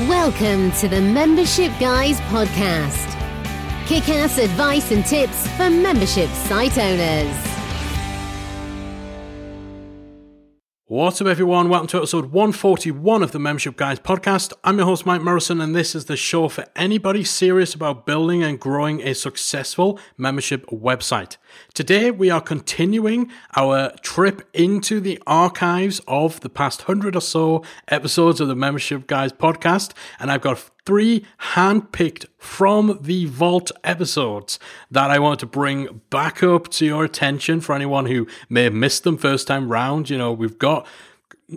Welcome to the Membership Guys podcast. Kick ass advice and tips for membership site owners. What's up, everyone? Welcome to episode 141 of the Membership Guys podcast. I'm your host, Mike Morrison, and this is the show for anybody serious about building and growing a successful membership website. Today, we are continuing our trip into the archives of the past hundred or so episodes of the Membership Guys podcast, and I've got three handpicked from the vault episodes that I want to bring back up to your attention for anyone who may have missed them first time round. You know, we've got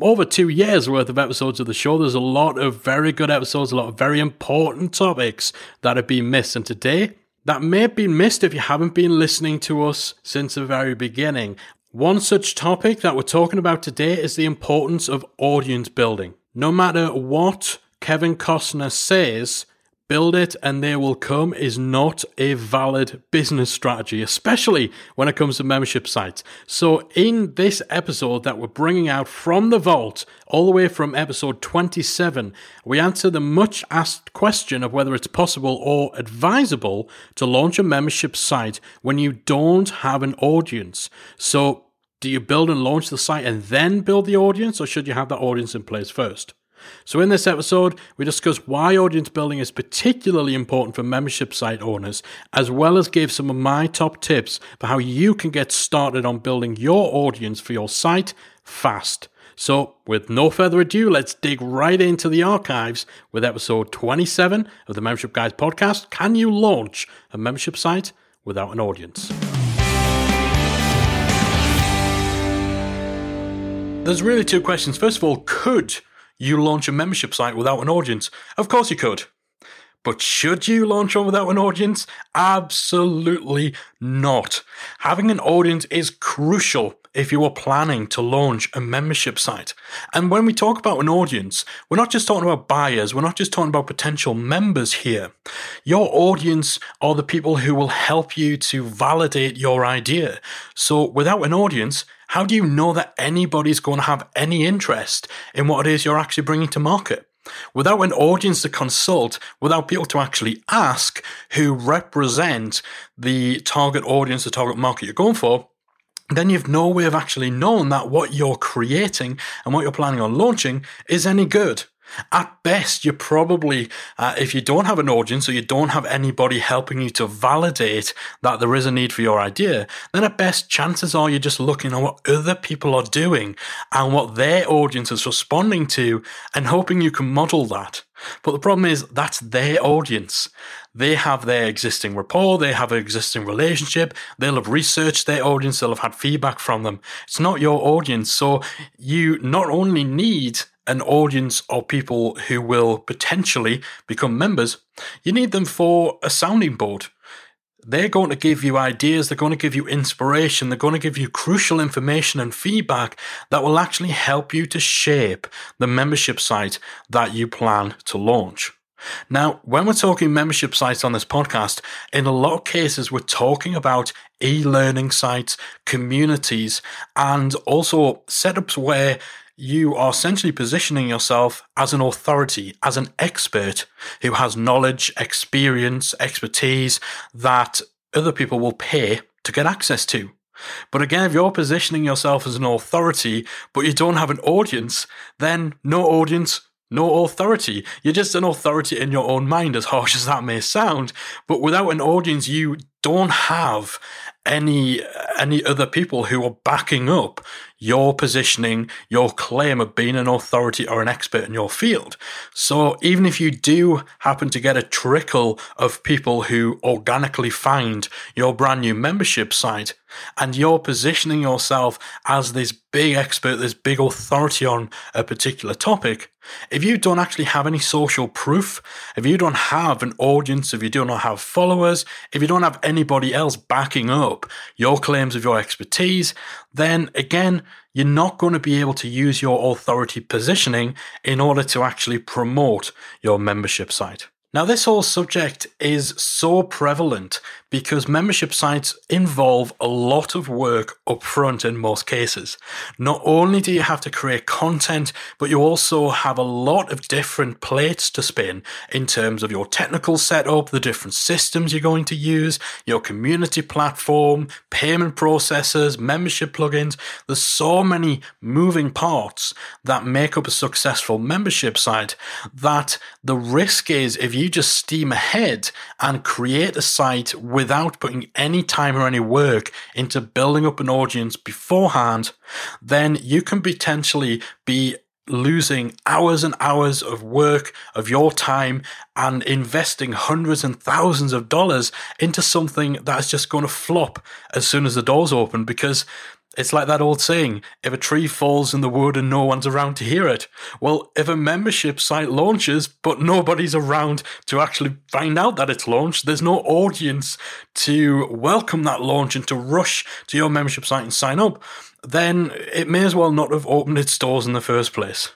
over two years worth of episodes of the show. There's a lot of very good episodes, a lot of very important topics that have been missed. And today, that may have been missed if you haven't been listening to us since the very beginning. One such topic that we're talking about today is the importance of audience building. No matter what Kevin Costner says, build it and they will come is not a valid business strategy, especially when it comes to membership sites. So, in this episode that we're bringing out from the vault, all the way from episode 27, we answer the much asked question of whether it's possible or advisable to launch a membership site when you don't have an audience. So, do you build and launch the site and then build the audience, or should you have that audience in place first? So, in this episode, we discuss why audience building is particularly important for membership site owners, as well as give some of my top tips for how you can get started on building your audience for your site fast. So, with no further ado, let's dig right into the archives with episode 27 of the Membership Guys podcast. Can you launch a membership site without an audience? There's really two questions. First of all, could you launch a membership site without an audience? Of course you could. But should you launch one without an audience? Absolutely not. Having an audience is crucial if you are planning to launch a membership site. And when we talk about an audience, we're not just talking about buyers, we're not just talking about potential members here. Your audience are the people who will help you to validate your idea. So without an audience, how do you know that anybody's going to have any interest in what it is you're actually bringing to market? Without an audience to consult, without people to actually ask who represent the target audience, the target market you're going for, then you've no way of actually knowing that what you're creating and what you're planning on launching is any good. At best, you probably, uh, if you don't have an audience or you don't have anybody helping you to validate that there is a need for your idea, then at best, chances are you're just looking at what other people are doing and what their audience is responding to and hoping you can model that. But the problem is that's their audience. They have their existing rapport, they have an existing relationship, they'll have researched their audience, they'll have had feedback from them. It's not your audience. So you not only need an audience of people who will potentially become members, you need them for a sounding board. They're going to give you ideas, they're going to give you inspiration, they're going to give you crucial information and feedback that will actually help you to shape the membership site that you plan to launch. Now, when we're talking membership sites on this podcast, in a lot of cases, we're talking about e learning sites, communities, and also setups where you are essentially positioning yourself as an authority, as an expert who has knowledge, experience, expertise that other people will pay to get access to. But again, if you're positioning yourself as an authority, but you don't have an audience, then no audience, no authority. You're just an authority in your own mind, as harsh as that may sound. But without an audience, you don't have any any other people who are backing up your positioning, your claim of being an authority or an expert in your field. So even if you do happen to get a trickle of people who organically find your brand new membership site and you're positioning yourself as this big expert, this big authority on a particular topic, if you don't actually have any social proof, if you don't have an audience, if you do not have followers, if you don't have anybody else backing up your claims of your expertise, then again, you're not going to be able to use your authority positioning in order to actually promote your membership site. Now, this whole subject is so prevalent because membership sites involve a lot of work upfront in most cases. Not only do you have to create content, but you also have a lot of different plates to spin in terms of your technical setup, the different systems you're going to use, your community platform, payment processors, membership plugins. There's so many moving parts that make up a successful membership site that the risk is if you just steam ahead and create a site without putting any time or any work into building up an audience beforehand, then you can potentially be losing hours and hours of work of your time and investing hundreds and thousands of dollars into something that's just going to flop as soon as the doors open because it's like that old saying if a tree falls in the wood and no one's around to hear it. Well, if a membership site launches, but nobody's around to actually find out that it's launched, there's no audience to welcome that launch and to rush to your membership site and sign up, then it may as well not have opened its doors in the first place.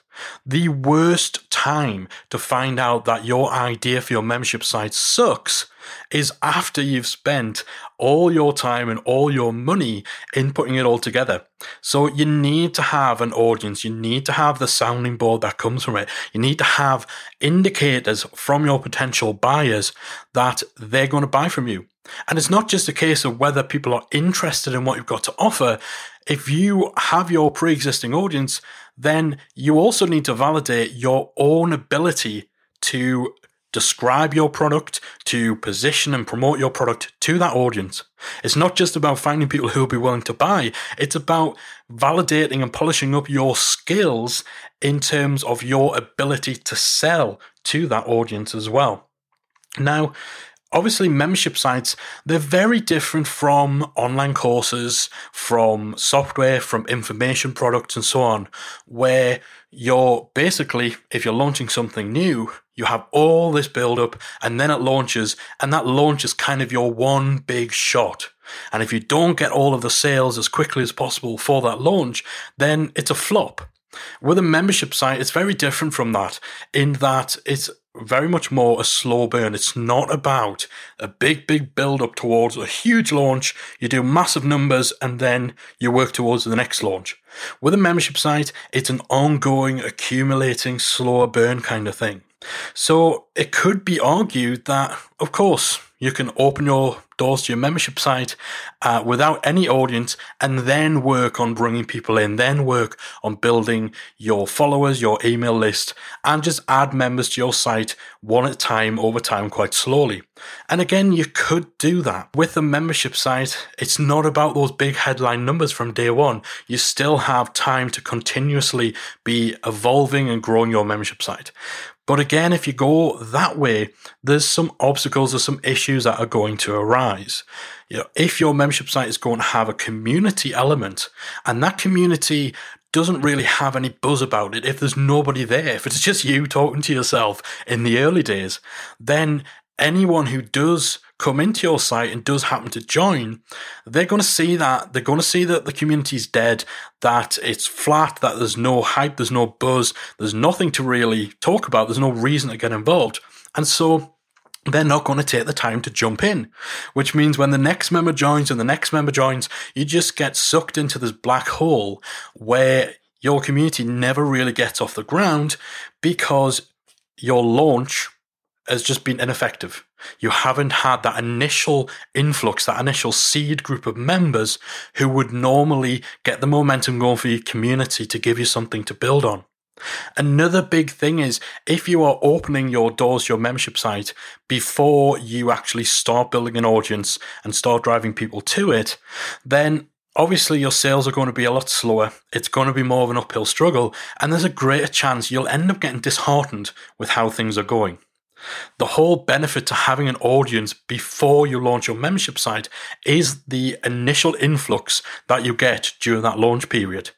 The worst time to find out that your idea for your membership site sucks is after you've spent all your time and all your money in putting it all together. So you need to have an audience. You need to have the sounding board that comes from it. You need to have indicators from your potential buyers that they're going to buy from you. And it's not just a case of whether people are interested in what you've got to offer. If you have your pre existing audience, then you also need to validate your own ability to describe your product, to position and promote your product to that audience. It's not just about finding people who will be willing to buy, it's about validating and polishing up your skills in terms of your ability to sell to that audience as well. Now, obviously membership sites they're very different from online courses from software from information products and so on where you're basically if you're launching something new you have all this build up and then it launches and that launch is kind of your one big shot. And if you don't get all of the sales as quickly as possible for that launch then it's a flop. With a membership site, it's very different from that in that it's very much more a slow burn. It's not about a big, big build up towards a huge launch. You do massive numbers and then you work towards the next launch. With a membership site, it's an ongoing, accumulating, slower burn kind of thing. So it could be argued that, of course, you can open your doors to your membership site uh, without any audience and then work on bringing people in, then work on building your followers, your email list, and just add members to your site one at a time over time quite slowly. And again, you could do that. With a membership site, it's not about those big headline numbers from day one. You still have time to continuously be evolving and growing your membership site. But again, if you go that way, there's some obstacles, or some issues that are going to arise. You know, if your membership site is going to have a community element and that community doesn't really have any buzz about it, if there's nobody there, if it's just you talking to yourself in the early days, then anyone who does come into your site and does happen to join, they're going to see that. They're going to see that the community's dead, that it's flat, that there's no hype, there's no buzz, there's nothing to really talk about, there's no reason to get involved. And so they're not going to take the time to jump in, which means when the next member joins and the next member joins, you just get sucked into this black hole where your community never really gets off the ground because your launch has just been ineffective. You haven't had that initial influx, that initial seed group of members who would normally get the momentum going for your community to give you something to build on. Another big thing is if you are opening your doors, your membership site before you actually start building an audience and start driving people to it, then obviously your sales are going to be a lot slower. It's going to be more of an uphill struggle, and there's a greater chance you'll end up getting disheartened with how things are going. The whole benefit to having an audience before you launch your membership site is the initial influx that you get during that launch period.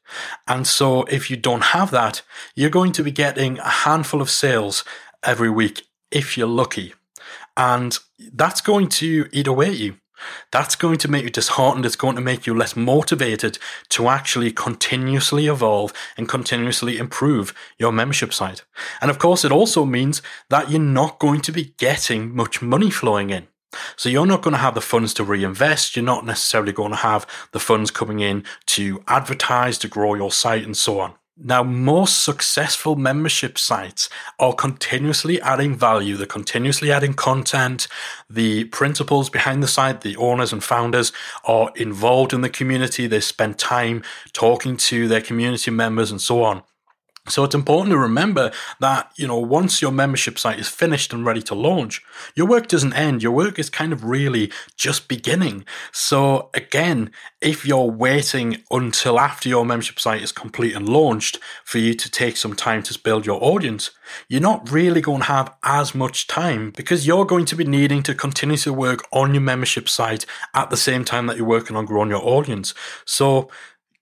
And so if you don't have that, you're going to be getting a handful of sales every week if you're lucky. And that's going to eat away at you. That's going to make you disheartened. It's going to make you less motivated to actually continuously evolve and continuously improve your membership site. And of course, it also means that you're not going to be getting much money flowing in. So you're not going to have the funds to reinvest. You're not necessarily going to have the funds coming in to advertise, to grow your site and so on. Now, most successful membership sites are continuously adding value. They're continuously adding content. The principals behind the site, the owners and founders are involved in the community. They spend time talking to their community members and so on. So it's important to remember that, you know, once your membership site is finished and ready to launch, your work doesn't end. Your work is kind of really just beginning. So again, if you're waiting until after your membership site is complete and launched for you to take some time to build your audience, you're not really going to have as much time because you're going to be needing to continue to work on your membership site at the same time that you're working on growing your audience. So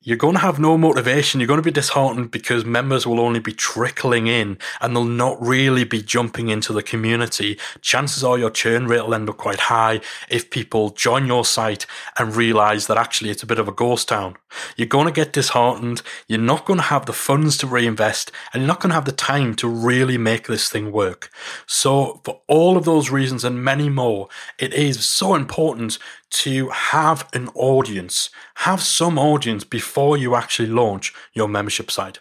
you're going to have no motivation. You're going to be disheartened because members will only be trickling in and they'll not really be jumping into the community. Chances are your churn rate will end up quite high if people join your site and realize that actually it's a bit of a ghost town. You're going to get disheartened. You're not going to have the funds to reinvest and you're not going to have the time to really make this thing work. So for all of those reasons and many more, it is so important to have an audience, have some audience before you actually launch your membership site.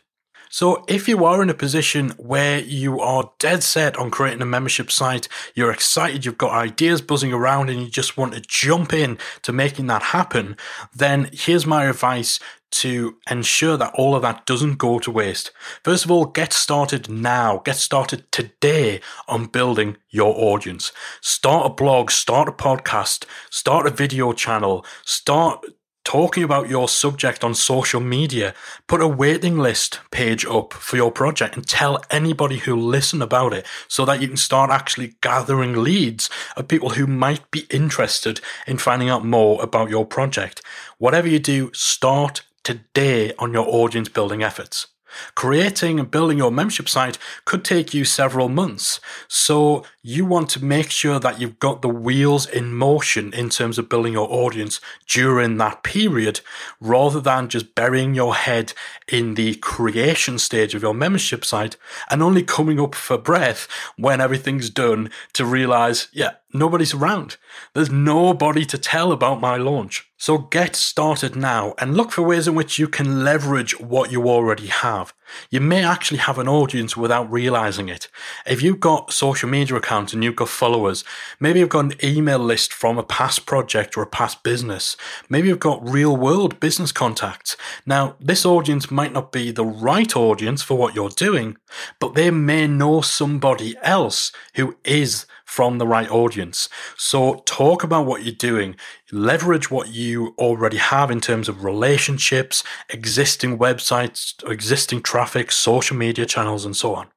So if you are in a position where you are dead set on creating a membership site, you're excited, you've got ideas buzzing around and you just want to jump in to making that happen, then here's my advice to ensure that all of that doesn't go to waste. First of all, get started now. Get started today on building your audience. Start a blog, start a podcast, start a video channel, start talking about your subject on social media, put a waiting list page up for your project and tell anybody who listen about it so that you can start actually gathering leads of people who might be interested in finding out more about your project. Whatever you do, start today on your audience building efforts. Creating and building your membership site could take you several months. So you want to make sure that you've got the wheels in motion in terms of building your audience during that period, rather than just burying your head in the creation stage of your membership site and only coming up for breath when everything's done to realize, yeah, nobody's around. There's nobody to tell about my launch. So get started now and look for ways in which you can leverage what you already have. You may actually have an audience without realizing it. If you've got social media accounts and you've got followers, maybe you've got an email list from a past project or a past business. Maybe you've got real world business contacts. Now, this audience might not be the right audience for what you're doing, but they may know somebody else who is from the right audience. So talk about what you're doing, leverage what you already have in terms of relationships, existing websites, existing traffic, social media channels, and so on.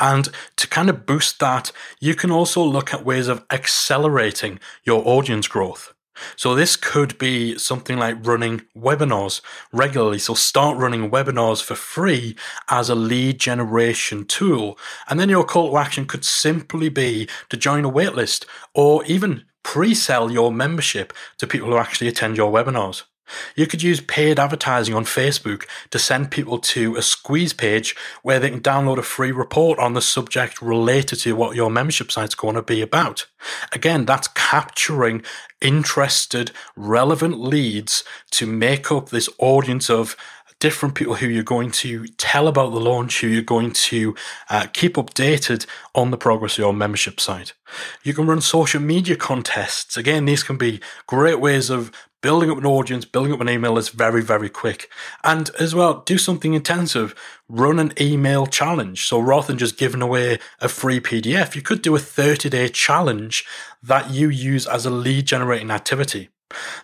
And to kind of boost that, you can also look at ways of accelerating your audience growth. So this could be something like running webinars regularly. So start running webinars for free as a lead generation tool. And then your call to action could simply be to join a waitlist or even pre-sell your membership to people who actually attend your webinars. You could use paid advertising on Facebook to send people to a squeeze page where they can download a free report on the subject related to what your membership site's going to be about. Again, that's capturing interested, relevant leads to make up this audience of different people who you're going to tell about the launch, who you're going to uh, keep updated on the progress of your membership site. You can run social media contests. Again, these can be great ways of building up an audience, building up an email list very, very quick. And as well, do something intensive. Run an email challenge. So rather than just giving away a free PDF, you could do a 30 day challenge that you use as a lead generating activity.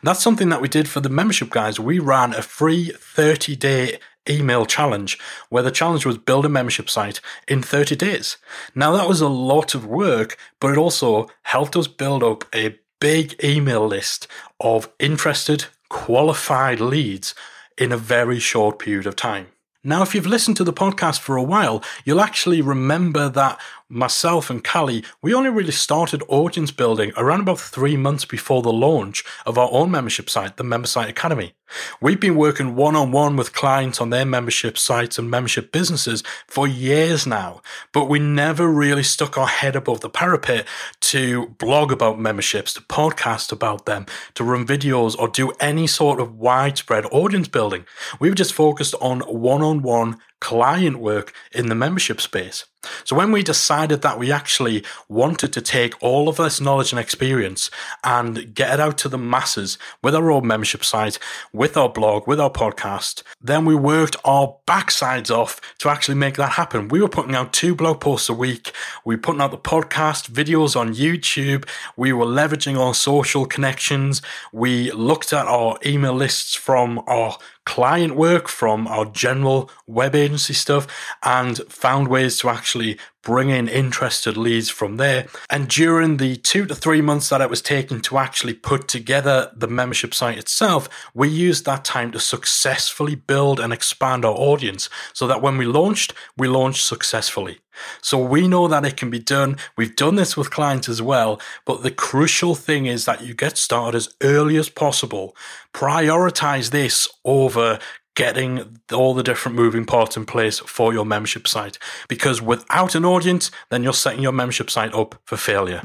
That's something that we did for the membership guys. We ran a free 30 day email challenge where the challenge was build a membership site in 30 days. Now that was a lot of work, but it also helped us build up a big email list of interested, qualified leads in a very short period of time. Now, if you've listened to the podcast for a while, you'll actually remember that myself and Callie, we only really started audience building around about three months before the launch of our own membership site, the Member Site Academy. We've been working one on one with clients on their membership sites and membership businesses for years now, but we never really stuck our head above the parapet to blog about memberships, to podcast about them, to run videos, or do any sort of widespread audience building. We were just focused on one on one client work in the membership space. So when we decided that we actually wanted to take all of this knowledge and experience and get it out to the masses with our own membership site, with our blog, with our podcast, then we worked our backsides off to actually make that happen. We were putting out two blog posts a week. We were putting out the podcast videos on YouTube. We were leveraging our social connections. We looked at our email lists from our client work, from our general web agency stuff, and found ways to actually bring in interested leads from there. And during the two to three months that it was taking to actually put together the membership site itself, we used that time to successfully build and expand our audience so that when we launched, we launched successfully. So we know that it can be done. We've done this with clients as well. But the crucial thing is that you get started as early as possible. Prioritize this over getting all the different moving parts in place for your membership site. Because without an audience, then you're setting your membership site up for failure.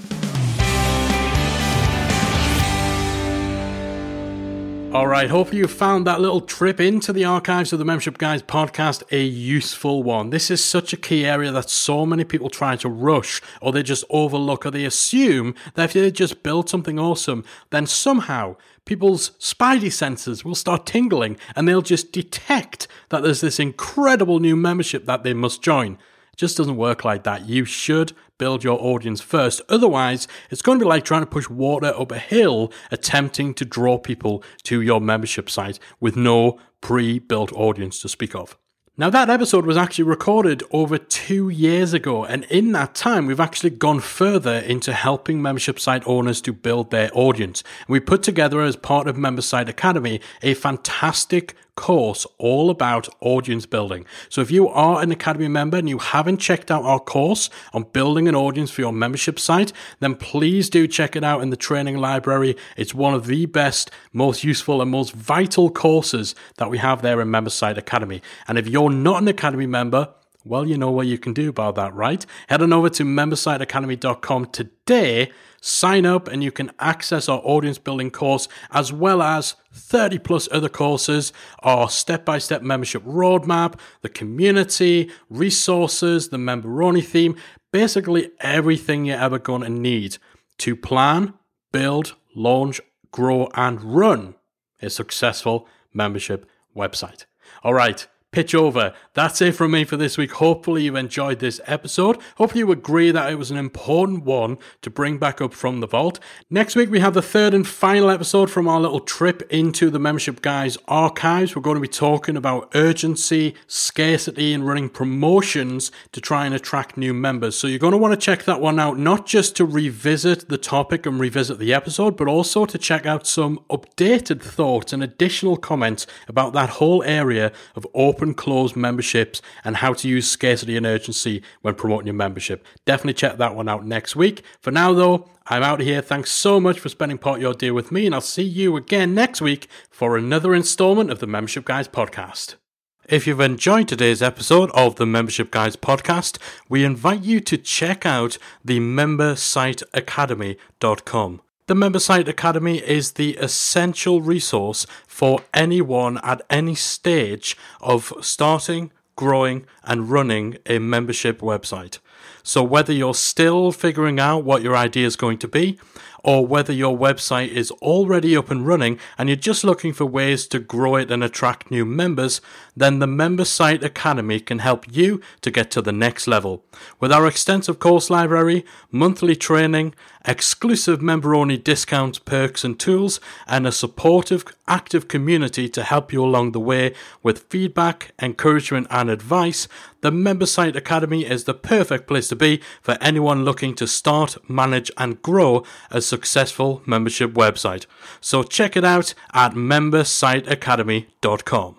All right, hopefully you found that little trip into the archives of the Membership Guys podcast a useful one. This is such a key area that so many people try to rush or they just overlook or they assume that if they just build something awesome, then somehow people's spidey senses will start tingling and they'll just detect that there's this incredible new membership that they must join. It just doesn't work like that. You should build your audience first. Otherwise, it's going to be like trying to push water up a hill, attempting to draw people to your membership site with no pre built audience to speak of. Now, that episode was actually recorded over two years ago, and in that time, we've actually gone further into helping membership site owners to build their audience. we put together, as part of Member Site Academy, a fantastic course all about audience building. So if you are an Academy member and you haven't checked out our course on building an audience for your membership site, then please do check it out in the training library. It's one of the best, most useful, and most vital courses that we have there in Member Site Academy. And if you're not an Academy member, well, you know what you can do about that, right? Head on over to membersiteacademy.com today sign up and you can access our audience building course as well as 30 plus other courses, our step by step membership roadmap, the community, resources, the memberoni theme, basically everything you're ever going to need to plan, build, launch, grow, and run a successful membership website. All right pitch over. That's it from me for this week. Hopefully, you enjoyed this episode. Hopefully, you agree that it was an important one to bring back up from the vault. Next week, we have the third and final episode from our little trip into the Membership Guys archives. We're going to be talking about urgency, scarcity, and running promotions to try and attract new members. So, you're going to want to check that one out, not just to revisit the topic and revisit the episode, but also to check out some updated thoughts and additional comments about that whole area of open open closed memberships and how to use scarcity and urgency when promoting your membership. Definitely check that one out next week. For now, though, I'm out here. Thanks so much for spending part of your day with me, and I'll see you again next week for another installment of the Membership Guys podcast. If you've enjoyed today's episode of the Membership Guys podcast, we invite you to check out the membersiteacademy.com. The Member Site Academy is the essential resource for anyone at any stage of starting, growing, and running a membership website. So, whether you're still figuring out what your idea is going to be, or whether your website is already up and running and you're just looking for ways to grow it and attract new members, then the Member Site Academy can help you to get to the next level. With our extensive course library, monthly training, exclusive member only discounts, perks, and tools, and a supportive, active community to help you along the way with feedback, encouragement, and advice, the Member Site Academy is the perfect place to be for anyone looking to start, manage, and grow a successful membership website. So check it out at membersiteacademy.com.